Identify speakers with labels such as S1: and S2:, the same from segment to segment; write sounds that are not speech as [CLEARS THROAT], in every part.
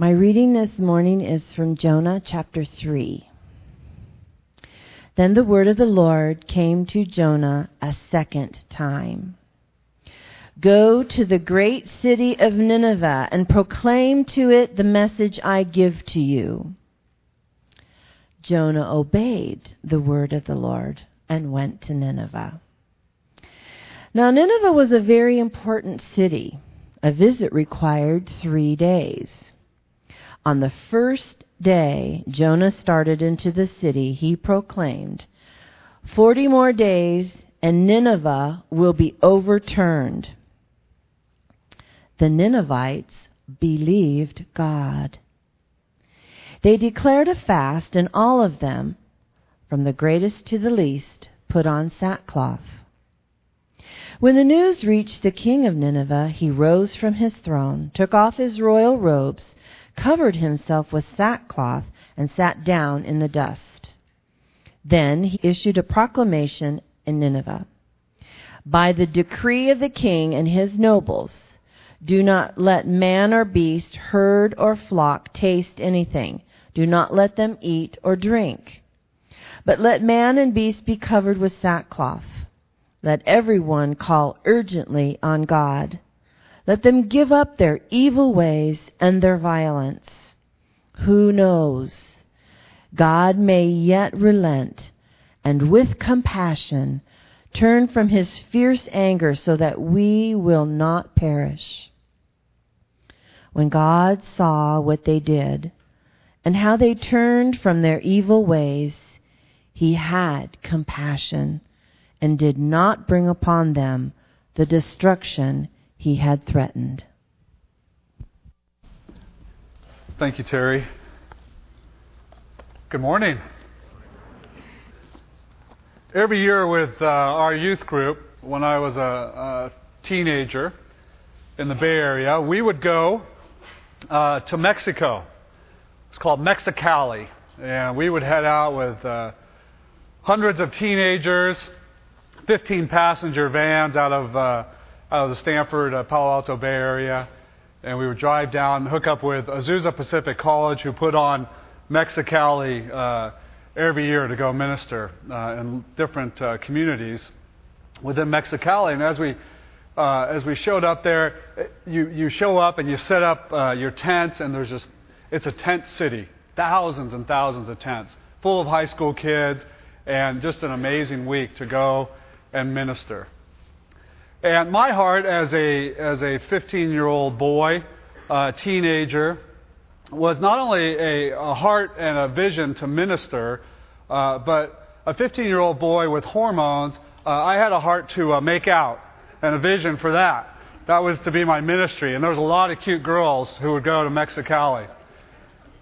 S1: My reading this morning is from Jonah chapter 3. Then the word of the Lord came to Jonah a second time. Go to the great city of Nineveh and proclaim to it the message I give to you. Jonah obeyed the word of the Lord and went to Nineveh. Now, Nineveh was a very important city. A visit required three days. On the first day Jonah started into the city, he proclaimed, Forty more days and Nineveh will be overturned. The Ninevites believed God. They declared a fast, and all of them, from the greatest to the least, put on sackcloth. When the news reached the king of Nineveh, he rose from his throne, took off his royal robes, covered himself with sackcloth, and sat down in the dust. Then he issued a proclamation in Nineveh. By the decree of the king and his nobles, do not let man or beast, herd or flock taste anything. Do not let them eat or drink. But let man and beast be covered with sackcloth. Let everyone call urgently on God. Let them give up their evil ways and their violence. Who knows? God may yet relent and with compassion turn from his fierce anger so that we will not perish. When God saw what they did and how they turned from their evil ways, he had compassion and did not bring upon them the destruction he had threatened.
S2: Thank you, Terry. Good morning. Every year with uh, our youth group, when I was a, a, teenager in the Bay Area, we would go uh, to Mexico. It's called Mexicali. And we would head out with uh, hundreds of teenagers 15 passenger vans out of, uh, out of the Stanford, uh, Palo Alto Bay Area. And we would drive down, hook up with Azusa Pacific College, who put on Mexicali uh, every year to go minister uh, in different uh, communities within Mexicali. And as we uh, as we showed up there, you, you show up and you set up your tents, and there's just, it's a tent city. Thousands and thousands of tents, full of high school kids, and just an amazing week to go and minister. And my heart as a, as a 15 year old boy, uh, teenager, was not only a, a, heart and a vision to minister, uh, but a 15 year old boy with hormones, uh, I had a heart to uh, make out and a vision for that. That was to be my ministry. And there was a lot of cute girls who would go to Mexicali.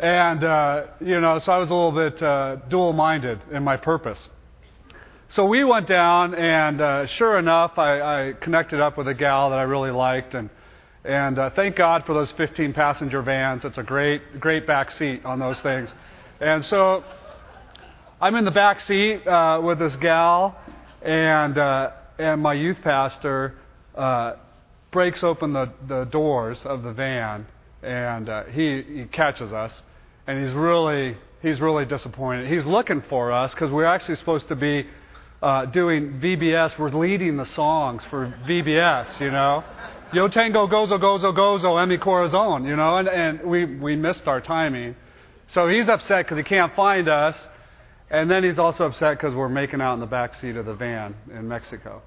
S2: And, uh, you know, so I was a little bit uh, dual minded in my purpose. So we went down, and uh, sure enough, I, I connected up with a gal that I really liked, and and uh, thank God for those 15 passenger vans. It's a great great back seat on those things. And so I'm in the back seat uh, with this gal, and uh, and my youth pastor uh, breaks open the, the doors of the van, and uh, he he catches us, and he's really he's really disappointed. He's looking for us because we're actually supposed to be uh, doing VBS. We're leading the songs for VBS, you know. Yo tango gozo gozo gozo emi corazon, you know, and, and we, we missed our timing. So he's upset because he can't find us. And then he's also upset because we're making out in the back seat of the van in Mexico.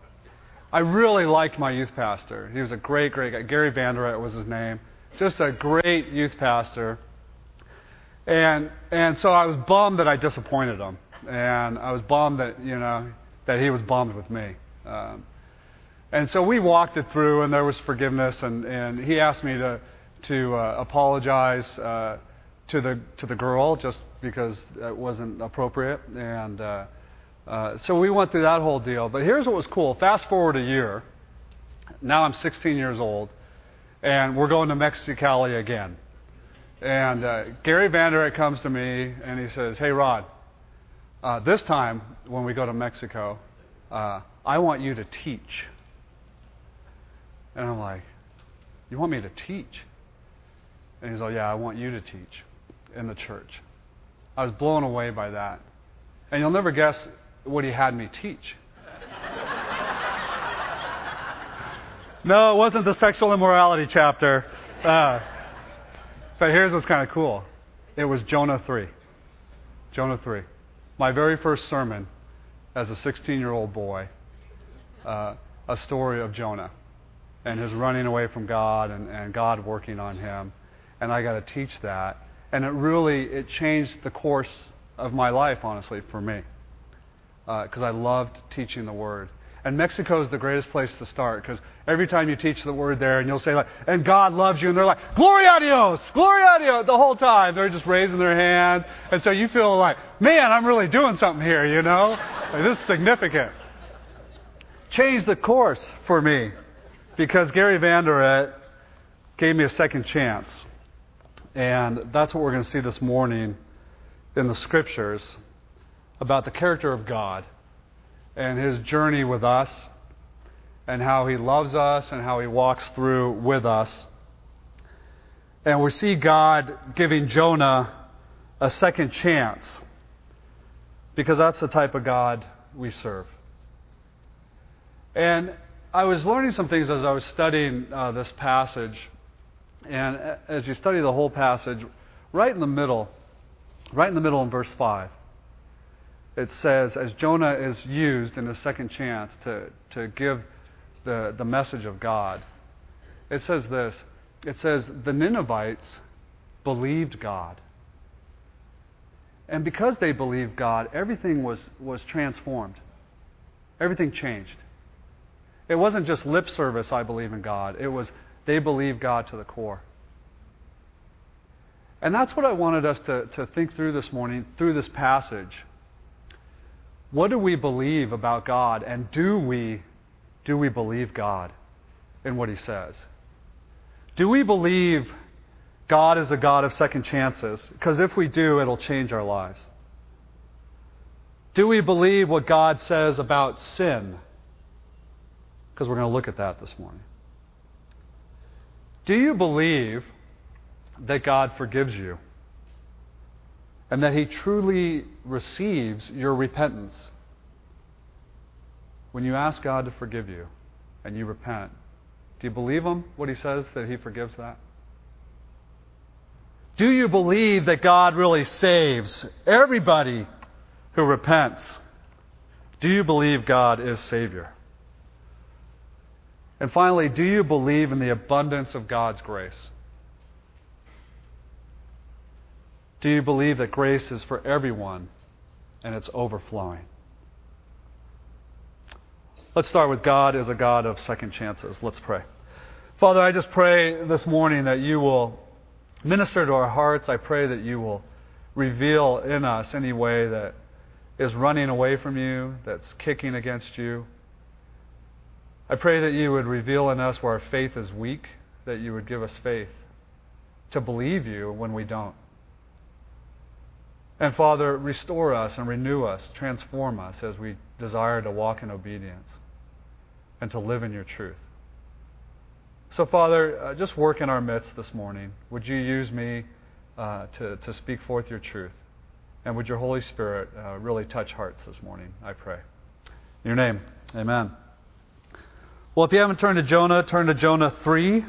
S2: I really liked my youth pastor. He was a great, great guy. Gary Vanderet was his name. Just a great youth pastor. And, and so I was bummed that I disappointed him. And I was bummed that, you know, that he was bummed with me. Um, and so we walked it through, and there was forgiveness, and, and he asked me to, to uh, apologize uh, to, the, to the girl just because it wasn't appropriate. And uh, uh, so we went through that whole deal. But here's what was cool. Fast forward a year. Now I'm 16 years old, and we're going to Mexicali again. And uh, Gary Vanderet comes to me, and he says, Hey, Rod, uh, this time, when we go to Mexico, uh, I want you to teach. And I'm like, You want me to teach? And he's like, Yeah, I want you to teach in the church. I was blown away by that. And you'll never guess what he had me teach. [LAUGHS] no, it wasn't the sexual immorality chapter. Uh, but here's what's kind of cool it was Jonah 3. Jonah 3. My very first sermon as a 16 year old boy, uh, a story of Jonah and his running away from God and, and God working on him. And I got to teach that. And it really it changed the course of my life, honestly, for me, because uh, I loved teaching the Word. And Mexico is the greatest place to start because every time you teach the word there and you'll say like, and God loves you, and they're like, Gloria Dios, Gloria Dios, the whole time. They're just raising their hand. And so you feel like, man, I'm really doing something here, you know? Like, this is significant. Changed the course for me because Gary Vanderet gave me a second chance. And that's what we're going to see this morning in the scriptures about the character of God and his journey with us and how he loves us and how he walks through with us. And we see God giving Jonah a second chance because that's the type of God we serve. And I was learning some things as I was studying uh, this passage. And as you study the whole passage, right in the middle, right in the middle in verse 5, it says, as Jonah is used in his second chance to, to give the, the message of God, it says this it says, the Ninevites believed God. And because they believed God, everything was, was transformed, everything changed. It wasn't just lip service, I believe in God. It was they believed God to the core. And that's what I wanted us to, to think through this morning, through this passage. What do we believe about God, and do we, do we believe God in what He says? Do we believe God is a God of second chances? Because if we do, it'll change our lives. Do we believe what God says about sin? Because we're going to look at that this morning. Do you believe that God forgives you? And that He truly receives your repentance. When you ask God to forgive you and you repent, do you believe Him, what He says, that He forgives that? Do you believe that God really saves everybody who repents? Do you believe God is Savior? And finally, do you believe in the abundance of God's grace? Do you believe that grace is for everyone and it's overflowing? Let's start with God as a God of second chances. Let's pray. Father, I just pray this morning that you will minister to our hearts. I pray that you will reveal in us any way that is running away from you, that's kicking against you. I pray that you would reveal in us where our faith is weak, that you would give us faith to believe you when we don't. And Father, restore us and renew us, transform us as we desire to walk in obedience and to live in your truth. So, Father, uh, just work in our midst this morning. Would you use me uh, to, to speak forth your truth? And would your Holy Spirit uh, really touch hearts this morning? I pray. In your name, amen. Well, if you haven't turned to Jonah, turn to Jonah 3.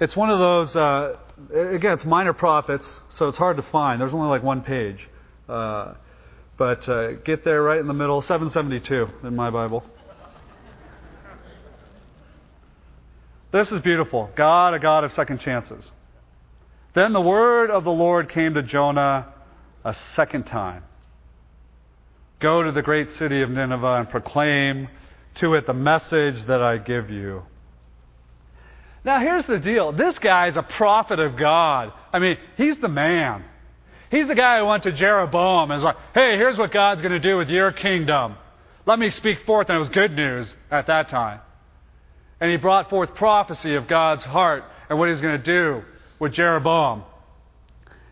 S2: It's one of those uh, again, it's minor prophets, so it's hard to find. There's only like one page. Uh, but uh, get there right in the middle, 772 in my Bible. This is beautiful. God, a God of second chances. Then the word of the Lord came to Jonah a second time Go to the great city of Nineveh and proclaim to it the message that I give you. Now, here's the deal this guy is a prophet of God. I mean, he's the man. He's the guy who went to Jeroboam and was like, hey, here's what God's going to do with your kingdom. Let me speak forth. And it was good news at that time. And he brought forth prophecy of God's heart and what he's going to do with Jeroboam.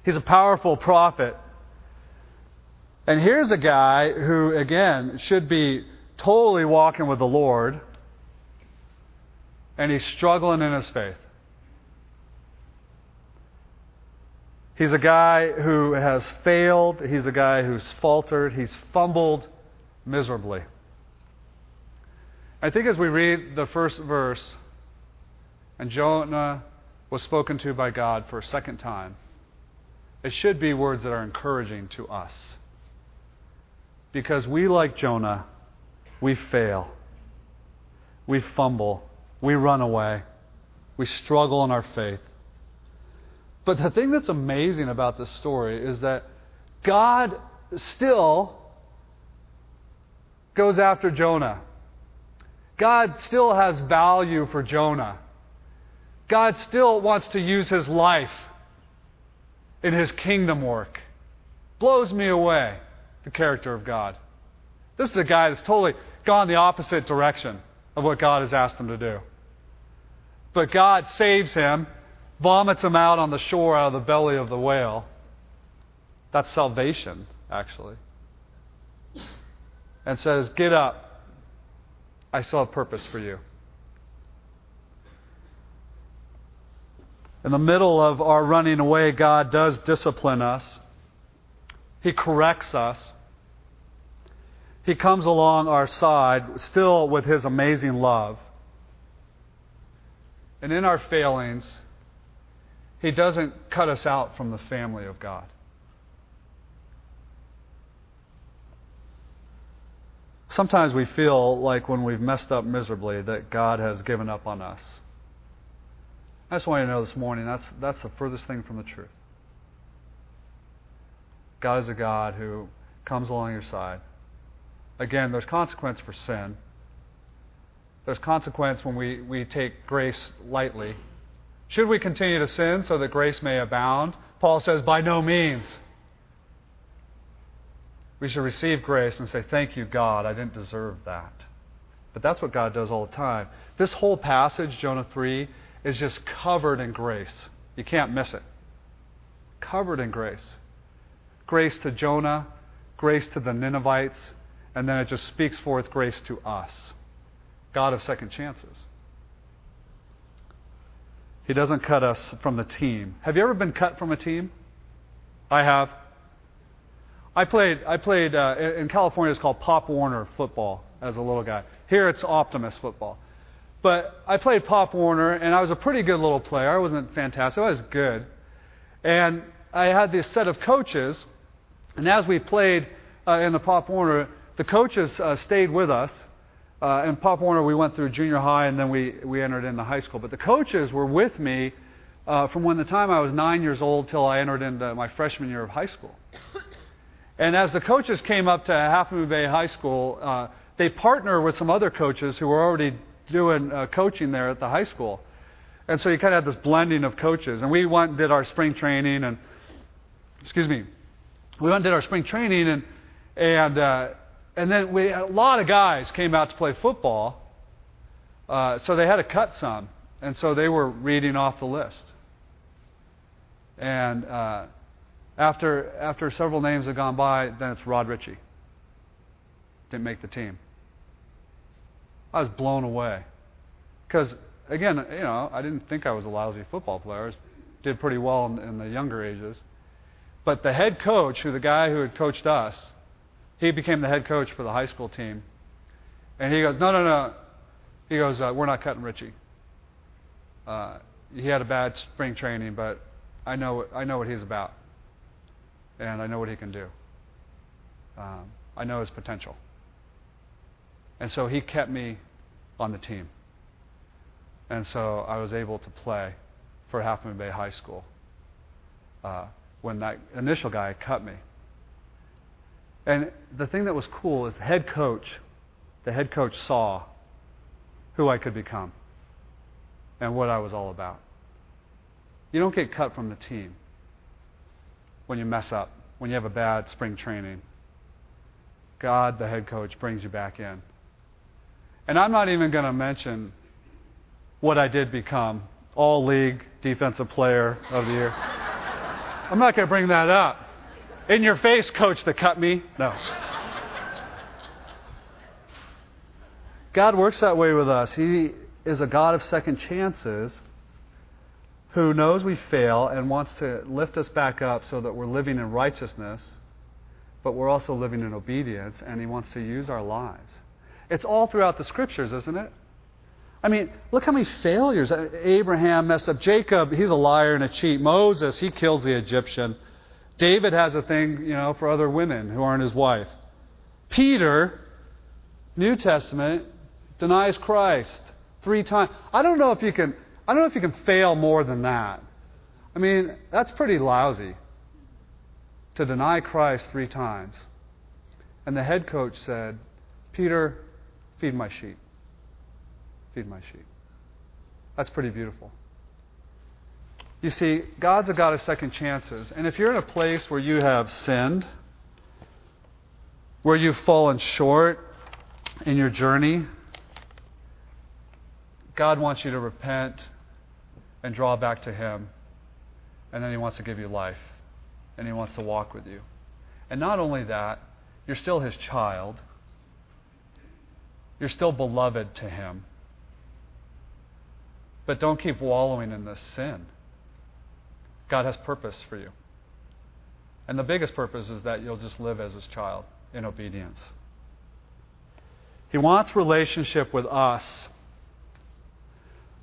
S2: He's a powerful prophet. And here's a guy who, again, should be totally walking with the Lord and he's struggling in his faith. He's a guy who has failed. He's a guy who's faltered. He's fumbled miserably. I think as we read the first verse, and Jonah was spoken to by God for a second time, it should be words that are encouraging to us. Because we, like Jonah, we fail, we fumble, we run away, we struggle in our faith. But the thing that's amazing about this story is that God still goes after Jonah. God still has value for Jonah. God still wants to use his life in his kingdom work. Blows me away, the character of God. This is a guy that's totally gone the opposite direction of what God has asked him to do. But God saves him, vomits him out on the shore out of the belly of the whale. That's salvation, actually. And says, Get up. I still have purpose for you. In the middle of our running away, God does discipline us. He corrects us. He comes along our side, still with His amazing love. And in our failings, He doesn't cut us out from the family of God. Sometimes we feel like when we've messed up miserably that God has given up on us. I just want you to know this morning that's, that's the furthest thing from the truth. God is a God who comes along your side. Again, there's consequence for sin. There's consequence when we, we take grace lightly. Should we continue to sin so that grace may abound? Paul says, by no means. We should receive grace and say, Thank you, God, I didn't deserve that. But that's what God does all the time. This whole passage, Jonah 3, is just covered in grace. You can't miss it. Covered in grace. Grace to Jonah, grace to the Ninevites, and then it just speaks forth grace to us. God of second chances. He doesn't cut us from the team. Have you ever been cut from a team? I have. I played. I played uh, in California. It's called Pop Warner football as a little guy. Here it's Optimist football. But I played Pop Warner, and I was a pretty good little player. I wasn't fantastic, I was good. And I had this set of coaches, and as we played uh, in the Pop Warner, the coaches uh, stayed with us. Uh, in Pop Warner, we went through junior high, and then we, we entered into high school. But the coaches were with me uh, from when the time I was nine years old till I entered into my freshman year of high school. And as the coaches came up to Half Moon Bay High School, uh, they partner with some other coaches who were already doing uh, coaching there at the high school. And so you kind of had this blending of coaches. And we went and did our spring training, and excuse me, we went and did our spring training, and and uh, and then we a lot of guys came out to play football. Uh, so they had to cut some, and so they were reading off the list. And uh, after after several names had gone by, then it's Rod Ritchie. Didn't make the team. I was blown away. Because, again, you know, I didn't think I was a lousy football player. I did pretty well in, in the younger ages. But the head coach, who the guy who had coached us, he became the head coach for the high school team. And he goes, no, no, no. He goes, uh, we're not cutting Richie. Uh, he had a bad spring training, but I know, I know what he's about. And I know what he can do. Um, I know his potential. And so he kept me on the team. And so I was able to play for Half Moon Bay High School uh, when that initial guy cut me. And the thing that was cool is the head coach, the head coach saw who I could become and what I was all about. You don't get cut from the team when you mess up, when you have a bad spring training. God, the head coach, brings you back in. And I'm not even going to mention what I did become all league defensive player of the year. I'm not going to bring that up. In your face, coach that cut me. No. God works that way with us. He is a God of second chances who knows we fail and wants to lift us back up so that we're living in righteousness, but we're also living in obedience, and He wants to use our lives. It's all throughout the scriptures, isn't it? I mean, look how many failures. Abraham messed up. Jacob, he's a liar and a cheat. Moses, he kills the Egyptian. David has a thing, you know, for other women who aren't his wife. Peter, New Testament, denies Christ three times. I don't know if you can I don't know if you can fail more than that. I mean, that's pretty lousy to deny Christ three times. And the head coach said, Peter, feed my sheep. Feed my sheep. That's pretty beautiful. You see, God's a God of second chances. And if you're in a place where you have sinned, where you've fallen short in your journey, God wants you to repent and draw back to Him. And then He wants to give you life. And He wants to walk with you. And not only that, you're still His child. You're still beloved to Him. But don't keep wallowing in this sin. God has purpose for you. And the biggest purpose is that you'll just live as His child in obedience. He wants relationship with us.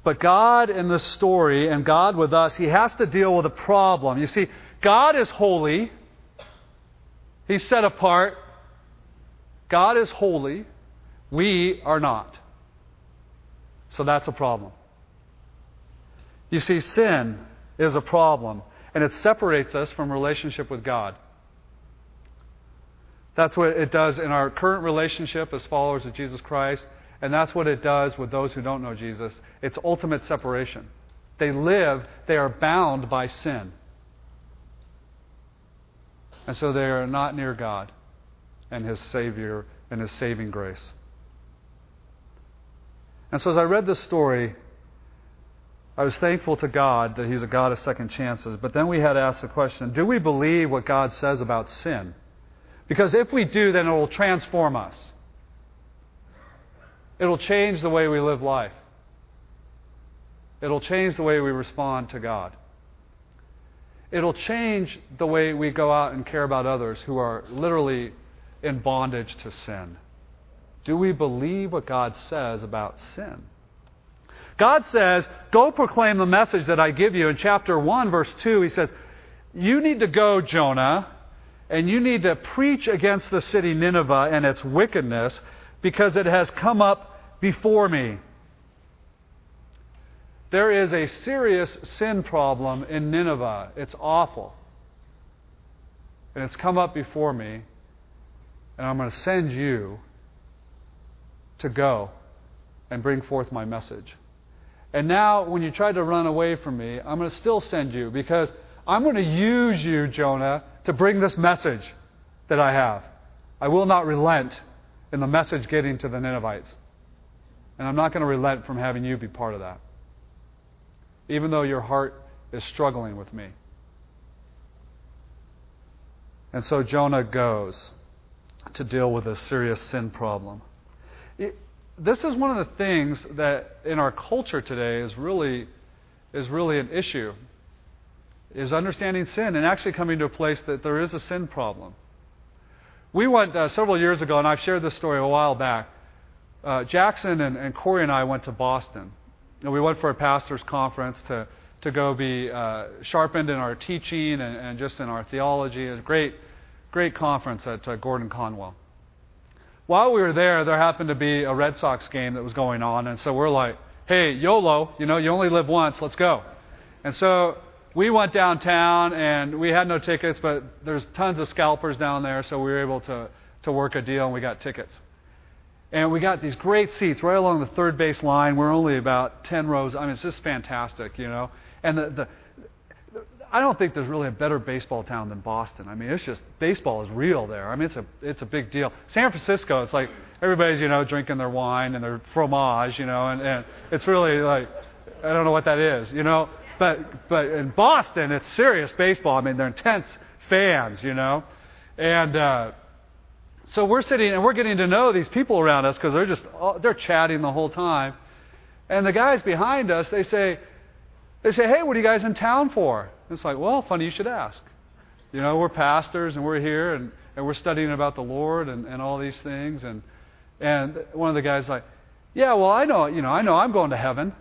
S2: But God in the story and God with us, He has to deal with a problem. You see, God is holy, He's set apart. God is holy. We are not. So that's a problem. You see, sin is a problem, and it separates us from relationship with God. That's what it does in our current relationship as followers of Jesus Christ, and that's what it does with those who don't know Jesus. It's ultimate separation. They live, they are bound by sin. And so they are not near God and His Savior and His saving grace. And so as I read this story, I was thankful to God that He's a God of second chances. But then we had to ask the question do we believe what God says about sin? Because if we do, then it will transform us. It'll change the way we live life. It'll change the way we respond to God. It'll change the way we go out and care about others who are literally in bondage to sin. Do we believe what God says about sin? God says, Go proclaim the message that I give you. In chapter 1, verse 2, he says, You need to go, Jonah, and you need to preach against the city Nineveh and its wickedness because it has come up before me. There is a serious sin problem in Nineveh. It's awful. And it's come up before me. And I'm going to send you to go and bring forth my message. And now, when you try to run away from me, I'm going to still send you because I'm going to use you, Jonah, to bring this message that I have. I will not relent in the message getting to the Ninevites. And I'm not going to relent from having you be part of that, even though your heart is struggling with me. And so Jonah goes to deal with a serious sin problem. This is one of the things that in our culture today is really is really an issue is understanding sin and actually coming to a place that there is a sin problem. We went uh, several years ago, and I've shared this story a while back. Uh, Jackson and, and, Corey and I went to Boston. And we went for a pastor's conference to, to go be uh, sharpened in our teaching and, and, just in our theology. It was a great, great conference at uh, Gordon Conwell while we were there, there happened to be a Red Sox game that was going on, and so we're like, hey, YOLO, you know, you only live once, let's go. And so we went downtown, and we had no tickets, but there's tons of scalpers down there, so we were able to, to work a deal, and we got tickets. And we got these great seats right along the third base line. We're only about 10 rows. I mean, it's just fantastic, you know. And the, the, I don't think there's really a better baseball town than Boston. I mean, it's just baseball is real there. I mean, it's a it's a big deal. San Francisco, it's like everybody's you know drinking their wine and their fromage, you know, and, and it's really like I don't know what that is, you know. But but in Boston, it's serious baseball. I mean, they're intense fans, you know, and. uh so we're sitting and we're getting to know these people around us because they're just they're chatting the whole time, and the guys behind us they say, They say, hey, what are you guys in town for? And it's like, well, funny you should ask. You know, we're pastors and we're here and, and we're studying about the Lord and, and all these things. And, and one of the guys like, yeah, well, I know, you know, I know I'm going to heaven.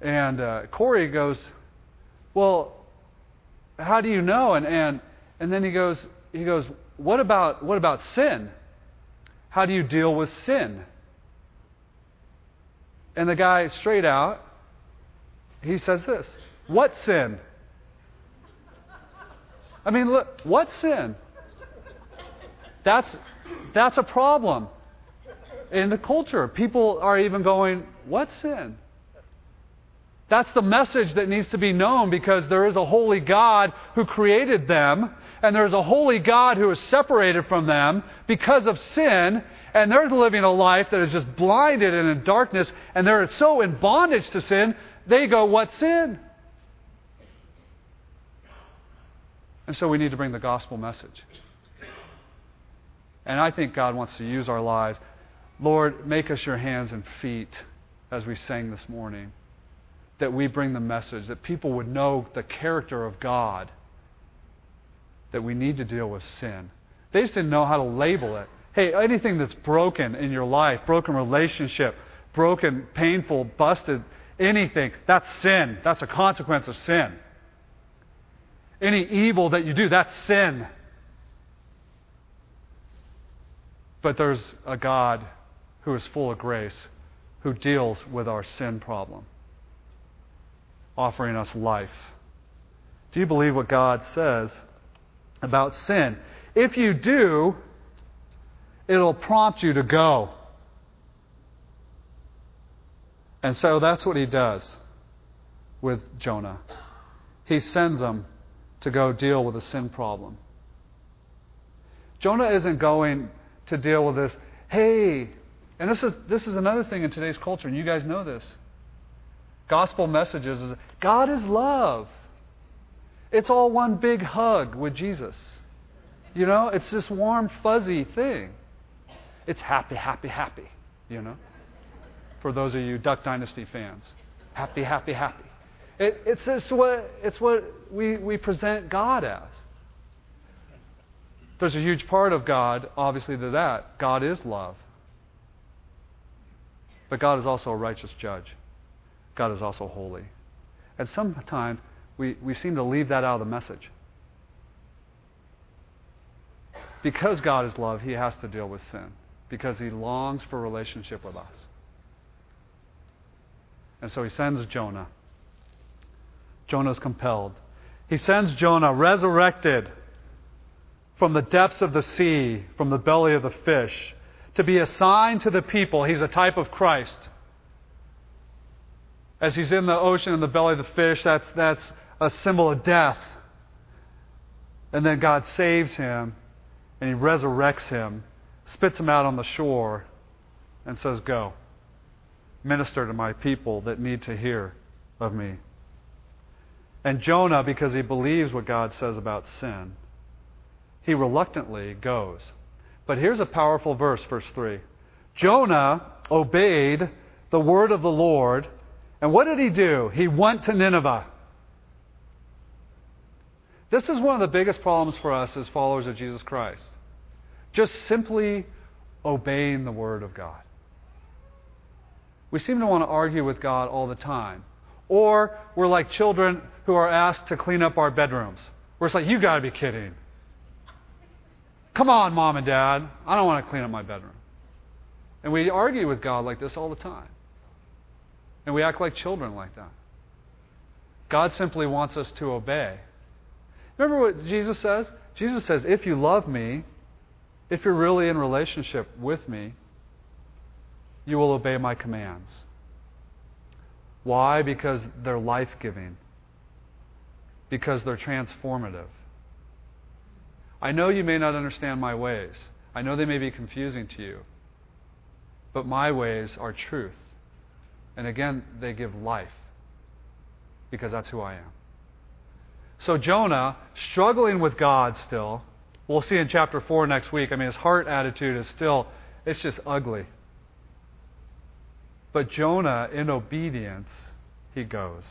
S2: And uh, Corey goes, well, how do you know? And, and, and then he goes, he goes, what about, what about sin? How do you deal with sin? And the guy, straight out, he says this What sin? I mean, look, what sin? That's, that's a problem in the culture. People are even going, What sin? That's the message that needs to be known because there is a holy God who created them, and there's a holy God who is separated from them because of sin, and they're living a life that is just blinded and in darkness, and they're so in bondage to sin, they go, What sin? And so we need to bring the gospel message. And I think God wants to use our lives. Lord, make us your hands and feet as we sang this morning. That we bring the message, that people would know the character of God, that we need to deal with sin. They just didn't know how to label it. Hey, anything that's broken in your life, broken relationship, broken, painful, busted, anything, that's sin. That's a consequence of sin. Any evil that you do, that's sin. But there's a God who is full of grace who deals with our sin problem, offering us life. Do you believe what God says about sin? If you do, it'll prompt you to go. And so that's what he does with Jonah. He sends him to go deal with a sin problem. Jonah isn't going to deal with this, hey, and this is, this is another thing in today's culture, and you guys know this. Gospel messages is God is love. It's all one big hug with Jesus. You know, it's this warm, fuzzy thing. It's happy, happy, happy, you know, for those of you Duck Dynasty fans. Happy, happy, happy. It, it's, it's, what, it's what we, we present God as. There's a huge part of God, obviously, to that. God is love. But God is also a righteous judge. God is also holy. And sometimes we, we seem to leave that out of the message. Because God is love, He has to deal with sin. Because He longs for relationship with us. And so He sends Jonah. Jonah is compelled. He sends Jonah resurrected from the depths of the sea, from the belly of the fish, to be a sign to the people. He's a type of Christ. As he's in the ocean in the belly of the fish, that's, that's a symbol of death. And then God saves him and he resurrects him, spits him out on the shore, and says, Go. Minister to my people that need to hear of me. And Jonah, because he believes what God says about sin, he reluctantly goes. But here's a powerful verse, verse 3. Jonah obeyed the word of the Lord, and what did he do? He went to Nineveh. This is one of the biggest problems for us as followers of Jesus Christ. Just simply obeying the word of God. We seem to want to argue with God all the time. Or we're like children who are asked to clean up our bedrooms. Where it's like, you got to be kidding. Come on, mom and dad. I don't want to clean up my bedroom. And we argue with God like this all the time. And we act like children like that. God simply wants us to obey. Remember what Jesus says? Jesus says, if you love me, if you're really in relationship with me, you will obey my commands. Why? Because they're life giving, because they're transformative. I know you may not understand my ways, I know they may be confusing to you, but my ways are truth. And again, they give life, because that's who I am. So Jonah, struggling with God still, we'll see in chapter 4 next week. I mean, his heart attitude is still, it's just ugly. But Jonah, in obedience, he goes.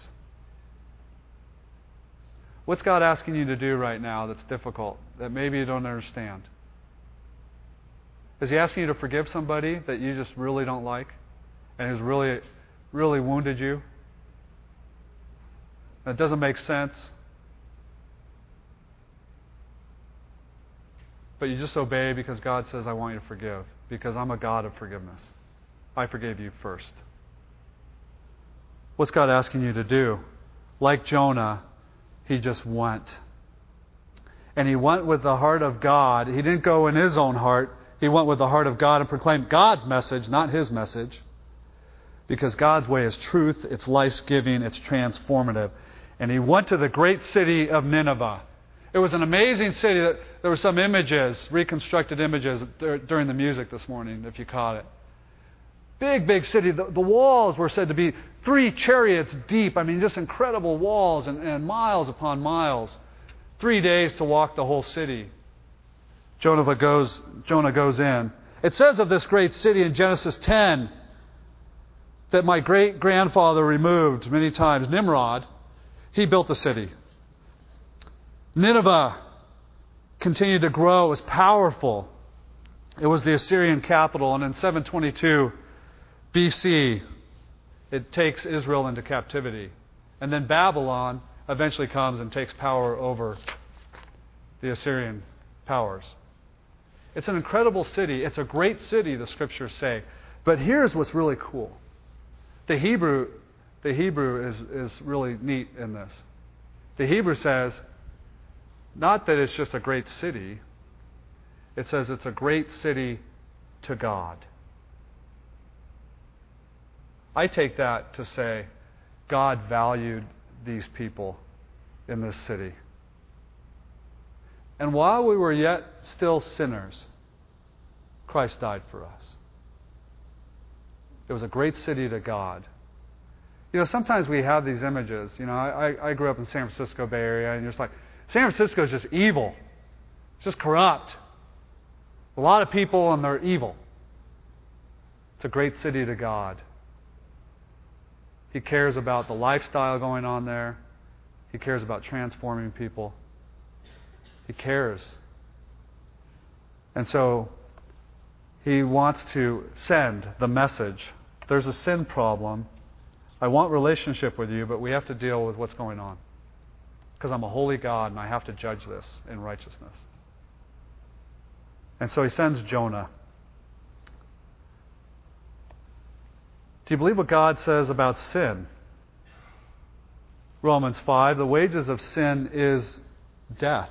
S2: What's God asking you to do right now that's difficult, that maybe you don't understand? Is He asking you to forgive somebody that you just really don't like and who's really, really wounded you? That doesn't make sense. But you just obey because God says, I want you to forgive, because I'm a God of forgiveness. I forgave you first. What's God asking you to do? Like Jonah, he just went. And he went with the heart of God. He didn't go in his own heart. He went with the heart of God and proclaimed God's message, not his message. Because God's way is truth, it's life giving, it's transformative. And he went to the great city of Nineveh. It was an amazing city. There were some images, reconstructed images during the music this morning, if you caught it. Big, big city. The, the, walls were said to be three chariots deep. I mean, just incredible walls and, and miles upon miles. Three days to walk the whole city. Jonah goes, Jonah goes in. It says of this great city in Genesis 10 that my great grandfather removed many times, Nimrod, he built the city. Nineveh continued to grow, it was powerful. It was the Assyrian capital, and in 722, BC, it takes Israel into captivity. And then Babylon eventually comes and takes power over the Assyrian powers. It's an incredible city. It's a great city, the scriptures say. But here's what's really cool. The Hebrew, the Hebrew is, is really neat in this. The Hebrew says, not that it's just a great city, it says it's a great city to God. I take that to say God valued these people in this city. And while we were yet still sinners, Christ died for us. It was a great city to God. You know, sometimes we have these images. You know, I, I grew up in the San Francisco Bay Area, and you're just like, San Francisco is just evil. It's just corrupt. A lot of people, and they're evil. It's a great city to God. He cares about the lifestyle going on there. He cares about transforming people. He cares. And so he wants to send the message. There's a sin problem. I want relationship with you, but we have to deal with what's going on. Because I'm a holy God and I have to judge this in righteousness. And so he sends Jonah. Do you believe what God says about sin? Romans 5 the wages of sin is death.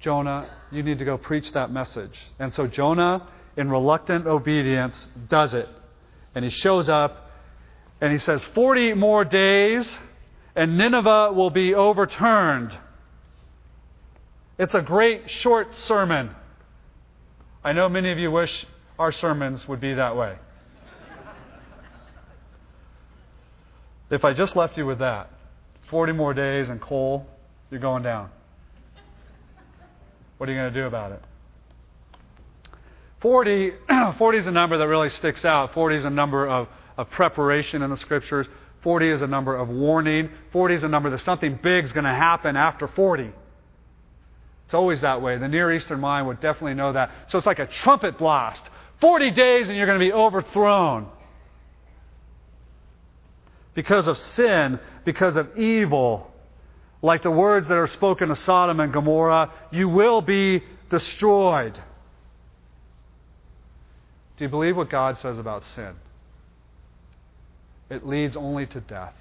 S2: Jonah, you need to go preach that message. And so Jonah, in reluctant obedience, does it. And he shows up and he says, 40 more days and Nineveh will be overturned. It's a great short sermon. I know many of you wish our sermons would be that way. if I just left you with that, 40 more days and coal, you're going down. What are you going to do about it? 40, [CLEARS THROAT] 40 is a number that really sticks out. 40 is a number of, of preparation in the scriptures. 40 is a number of warning. 40 is a number that something big is going to happen after 40. It's always that way. The Near Eastern mind would definitely know that. So it's like a trumpet blast. 40 days and you're going to be overthrown. Because of sin, because of evil, like the words that are spoken to Sodom and Gomorrah, you will be destroyed. Do you believe what God says about sin? It leads only to death.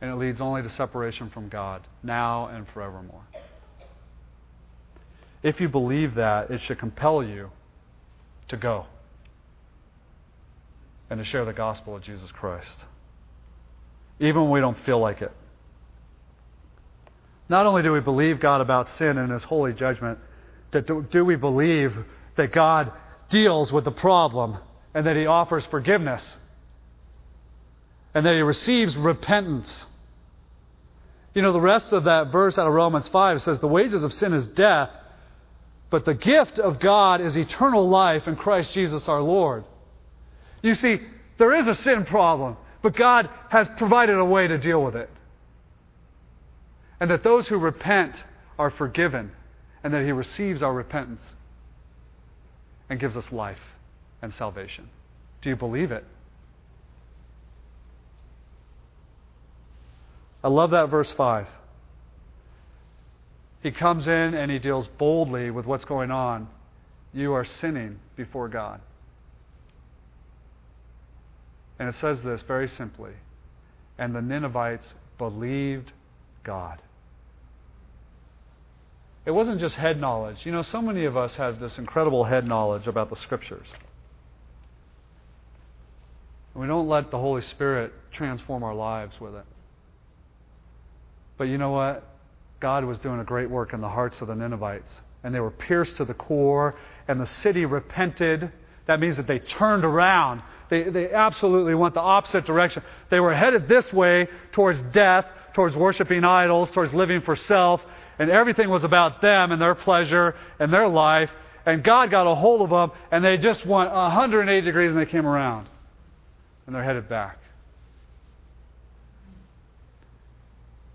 S2: And it leads only to separation from God, now and forevermore. If you believe that, it should compel you to go and to share the gospel of Jesus Christ, even when we don't feel like it. Not only do we believe God about sin and his holy judgment, do we believe that God deals with the problem and that he offers forgiveness and that he receives repentance. You know, the rest of that verse out of Romans 5 says, The wages of sin is death, but the gift of God is eternal life in Christ Jesus our Lord. You see, There is a sin problem, but God has provided a way to deal with it. And that those who repent are forgiven, and that He receives our repentance and gives us life and salvation. Do you believe it? I love that verse 5. He comes in and he deals boldly with what's going on. You are sinning before God. And it says this very simply and the Ninevites believed God. It wasn't just head knowledge. You know, so many of us have this incredible head knowledge about the Scriptures. We don't let the Holy Spirit transform our lives with it. But you know what? God was doing a great work in the hearts of the Ninevites. And they were pierced to the core, and the city repented. That means that they turned around. They, they absolutely went the opposite direction. They were headed this way towards death, towards worshiping idols, towards living for self, and everything was about them and their pleasure and their life. And God got a hold of them, and they just went 180 degrees and they came around. And they're headed back.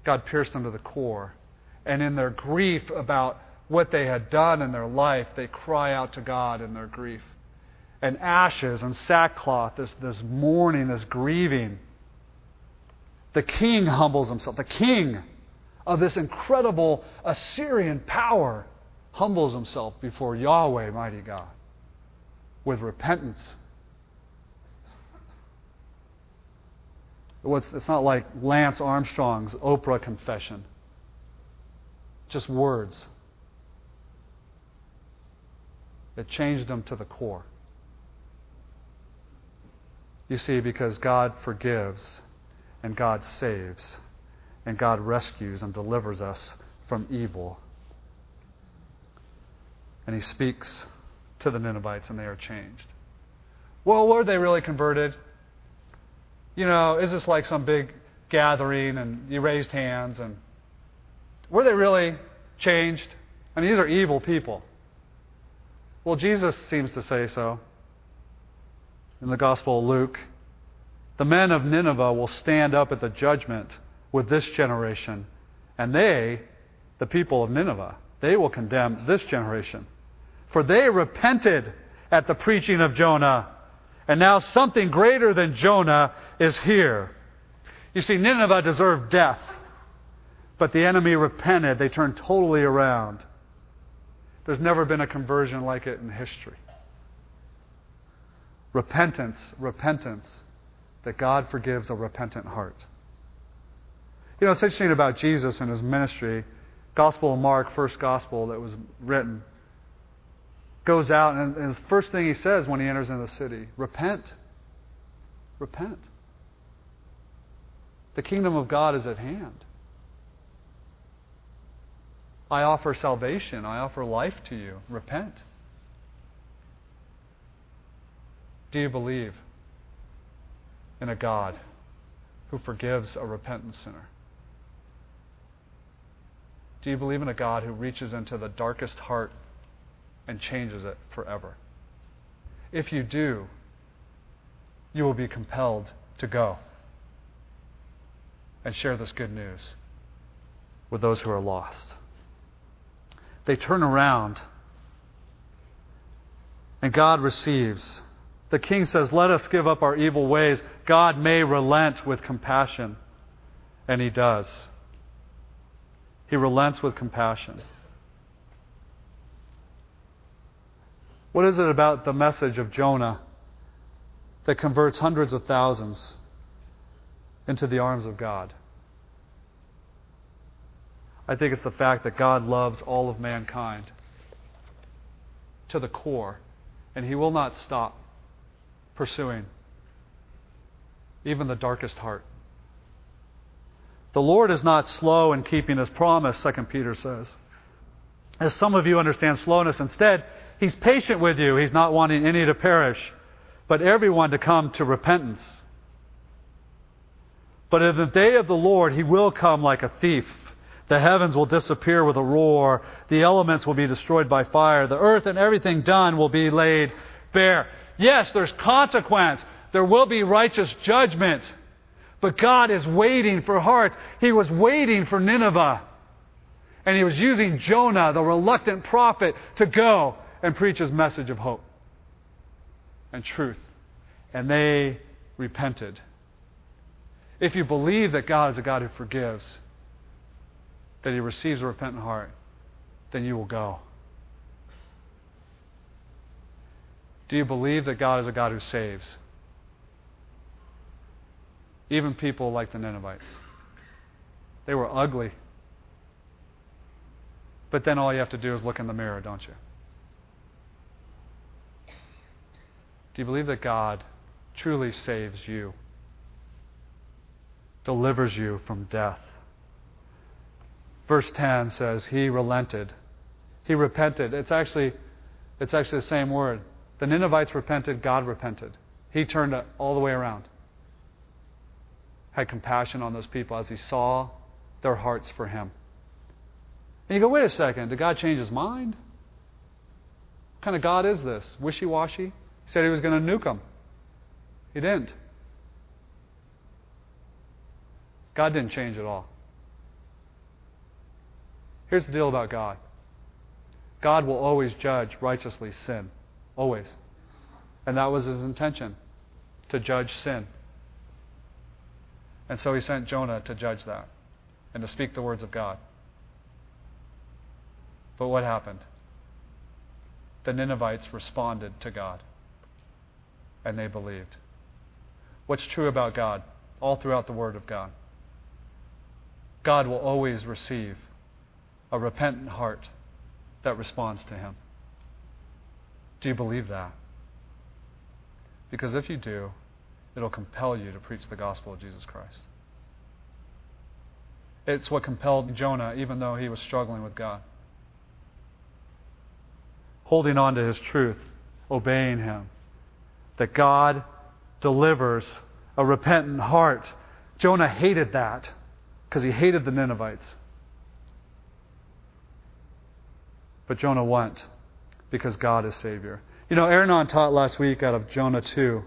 S2: God pierced them to the core. And in their grief about what they had done in their life, they cry out to God in their grief. And ashes and sackcloth, this, this mourning, this grieving. The king humbles himself. The king of this incredible Assyrian power humbles himself before Yahweh, mighty God, with repentance. it's not like Lance Armstrong's Oprah confession just words. It changed them to the core. You see, because God forgives and God saves and God rescues and delivers us from evil. And He speaks to the Ninevites and they are changed. Well, were they really converted? You know, is this like some big gathering and you raised hands and were they really changed? I mean, these are evil people. Well, Jesus seems to say so. In the Gospel of Luke, the men of Nineveh will stand up at the judgment with this generation, and they, the people of Nineveh, they will condemn this generation. For they repented at the preaching of Jonah, and now something greater than Jonah is here. You see, Nineveh deserved death. But the enemy repented. They turned totally around. There's never been a conversion like it in history. Repentance, repentance, that God forgives a repentant heart. You know, it's interesting about Jesus and his ministry. Gospel of Mark, first gospel that was written, goes out and, and the first thing he says when he enters in the city repent. Repent. The kingdom of God is at hand. I offer salvation. I offer life to you. Repent. Do you believe in a God who forgives a repentant sinner? Do you believe in a God who reaches into the darkest heart and changes it forever? If you do, you will be compelled to go and share this good news with those who are lost they turn around and God receives. The king says, Let us give up our evil ways. God may relent with compassion. And he does. He relents with compassion. What is it about the message of Jonah that converts hundreds of thousands into the arms of God? I think it's the fact that God loves all of mankind to the core, and He will not stop pursuing even the darkest heart. The Lord is not slow in keeping His promise, 2 Peter says. As some of you understand slowness, instead, He's patient with you. He's not wanting any to perish, but everyone to come to repentance. But in the day of the Lord, He will come like a thief. The heavens will disappear with a roar. The elements will be destroyed by fire. The earth and everything done will be laid bare. Yes, there's consequence. There will be righteous judgment. But God is waiting for hearts. He was waiting for Nineveh. And he was using Jonah, the reluctant prophet, to go and preach his message of hope and truth. And they repented. If you believe that God is a God who forgives, that he receives a repentant heart, then you will go. Do you believe that God is a God who saves? Even people like the Ninevites. They were ugly. But then all you have to do is look in the mirror, don't you? Do you believe that God truly saves you, delivers you from death? Verse 10 says, He relented. He repented. It's actually, it's actually the same word. The Ninevites repented, God repented. He turned all the way around. Had compassion on those people as he saw their hearts for him. And you go, wait a second, did God change his mind? What kind of God is this? Wishy washy? He said he was going to nuke them. He didn't. God didn't change at all. Here's the deal about God God will always judge righteously sin. Always. And that was his intention to judge sin. And so he sent Jonah to judge that and to speak the words of God. But what happened? The Ninevites responded to God and they believed. What's true about God all throughout the Word of God? God will always receive a repentant heart that responds to Him. Do you believe that? Because if you do, it'll compel you to preach the gospel of Jesus Christ. It's what compelled Jonah, even though he was struggling with God. Holding on to his truth, obeying him. That God delivers a repentant heart. Jonah hated that because he hated the Ninevites. But Jonah went because God is Savior. You know, Aaron taught last week out of Jonah 2.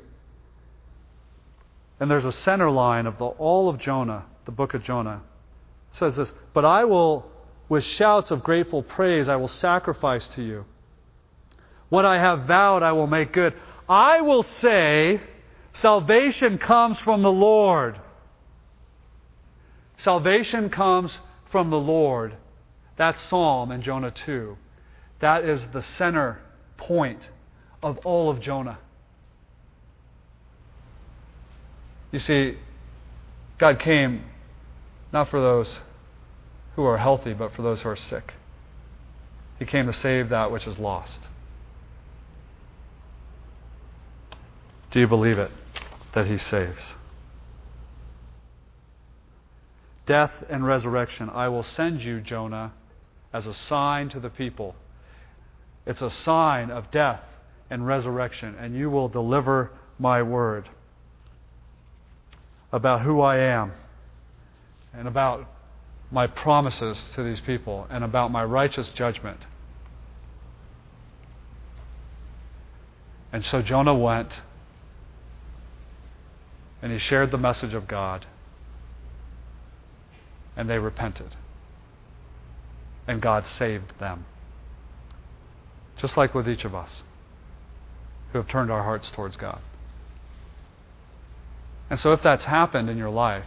S2: And there's a center line of the, all of Jonah, the book of Jonah. It says this But I will, with shouts of grateful praise, I will sacrifice to you. What I have vowed, I will make good. I will say, Salvation comes from the Lord. Salvation comes from the Lord. That psalm in Jonah 2. That is the center point of all of Jonah. You see, God came not for those who are healthy, but for those who are sick. He came to save that which is lost. Do you believe it? That He saves. Death and resurrection. I will send you, Jonah, as a sign to the people. It's a sign of death and resurrection, and you will deliver my word about who I am and about my promises to these people and about my righteous judgment. And so Jonah went and he shared the message of God, and they repented. And God saved them. Just like with each of us who have turned our hearts towards God. And so, if that's happened in your life,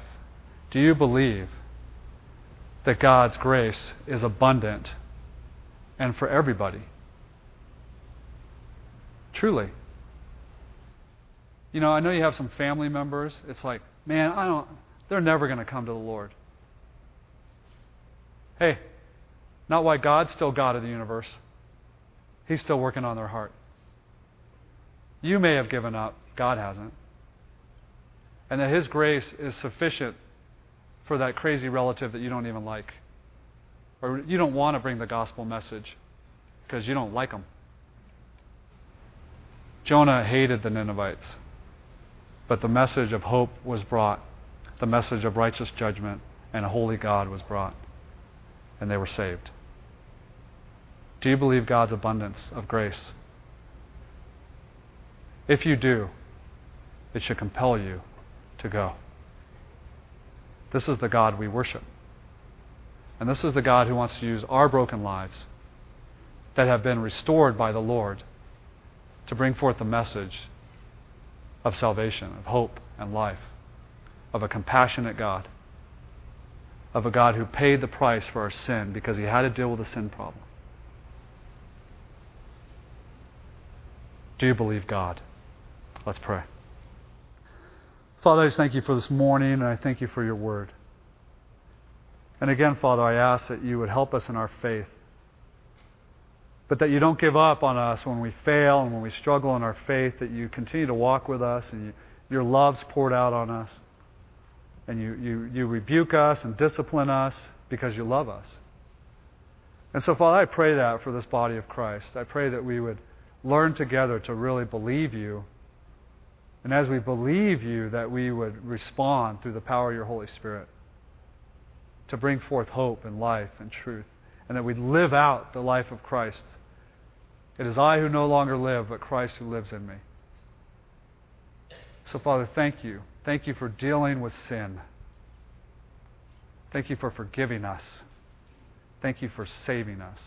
S2: do you believe that God's grace is abundant and for everybody? Truly. You know, I know you have some family members. It's like, man, I don't, they're never going to come to the Lord. Hey, not why God's still God of the universe. He's still working on their heart. You may have given up, God hasn't. And that His grace is sufficient for that crazy relative that you don't even like. Or you don't want to bring the gospel message because you don't like them. Jonah hated the Ninevites, but the message of hope was brought, the message of righteous judgment and a holy God was brought, and they were saved. Do you believe God's abundance of grace? If you do, it should compel you to go. This is the God we worship. And this is the God who wants to use our broken lives that have been restored by the Lord to bring forth the message of salvation, of hope and life, of a compassionate God, of a God who paid the price for our sin because he had to deal with the sin problem. Do you believe God? Let's pray. Father, I just thank you for this morning, and I thank you for your word. And again, Father, I ask that you would help us in our faith but that you don't give up on us when we fail and when we struggle in our faith, that you continue to walk with us and you, your love's poured out on us. And you, you, you rebuke us and discipline us because you love us. And so, Father, I pray that for this body of Christ. I pray that we would learn together to really believe you. And as we believe you, that we would respond through the power of your Holy Spirit to bring forth hope and life and truth. And that we live out the life of Christ it is I who no longer live, but Christ who lives in me. So, Father, thank you. Thank you for dealing with sin. Thank you for forgiving us. Thank you for saving us.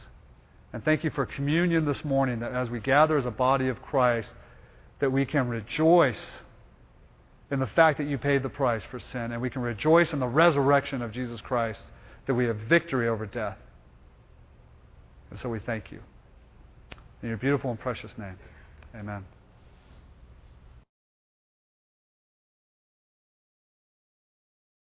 S2: And thank you for communion this morning that as we gather as a body of Christ, that we can rejoice in the fact that you paid the price for sin, and we can rejoice in the resurrection of Jesus Christ, that we have victory over death. And so we thank you. In your beautiful and precious name. Amen.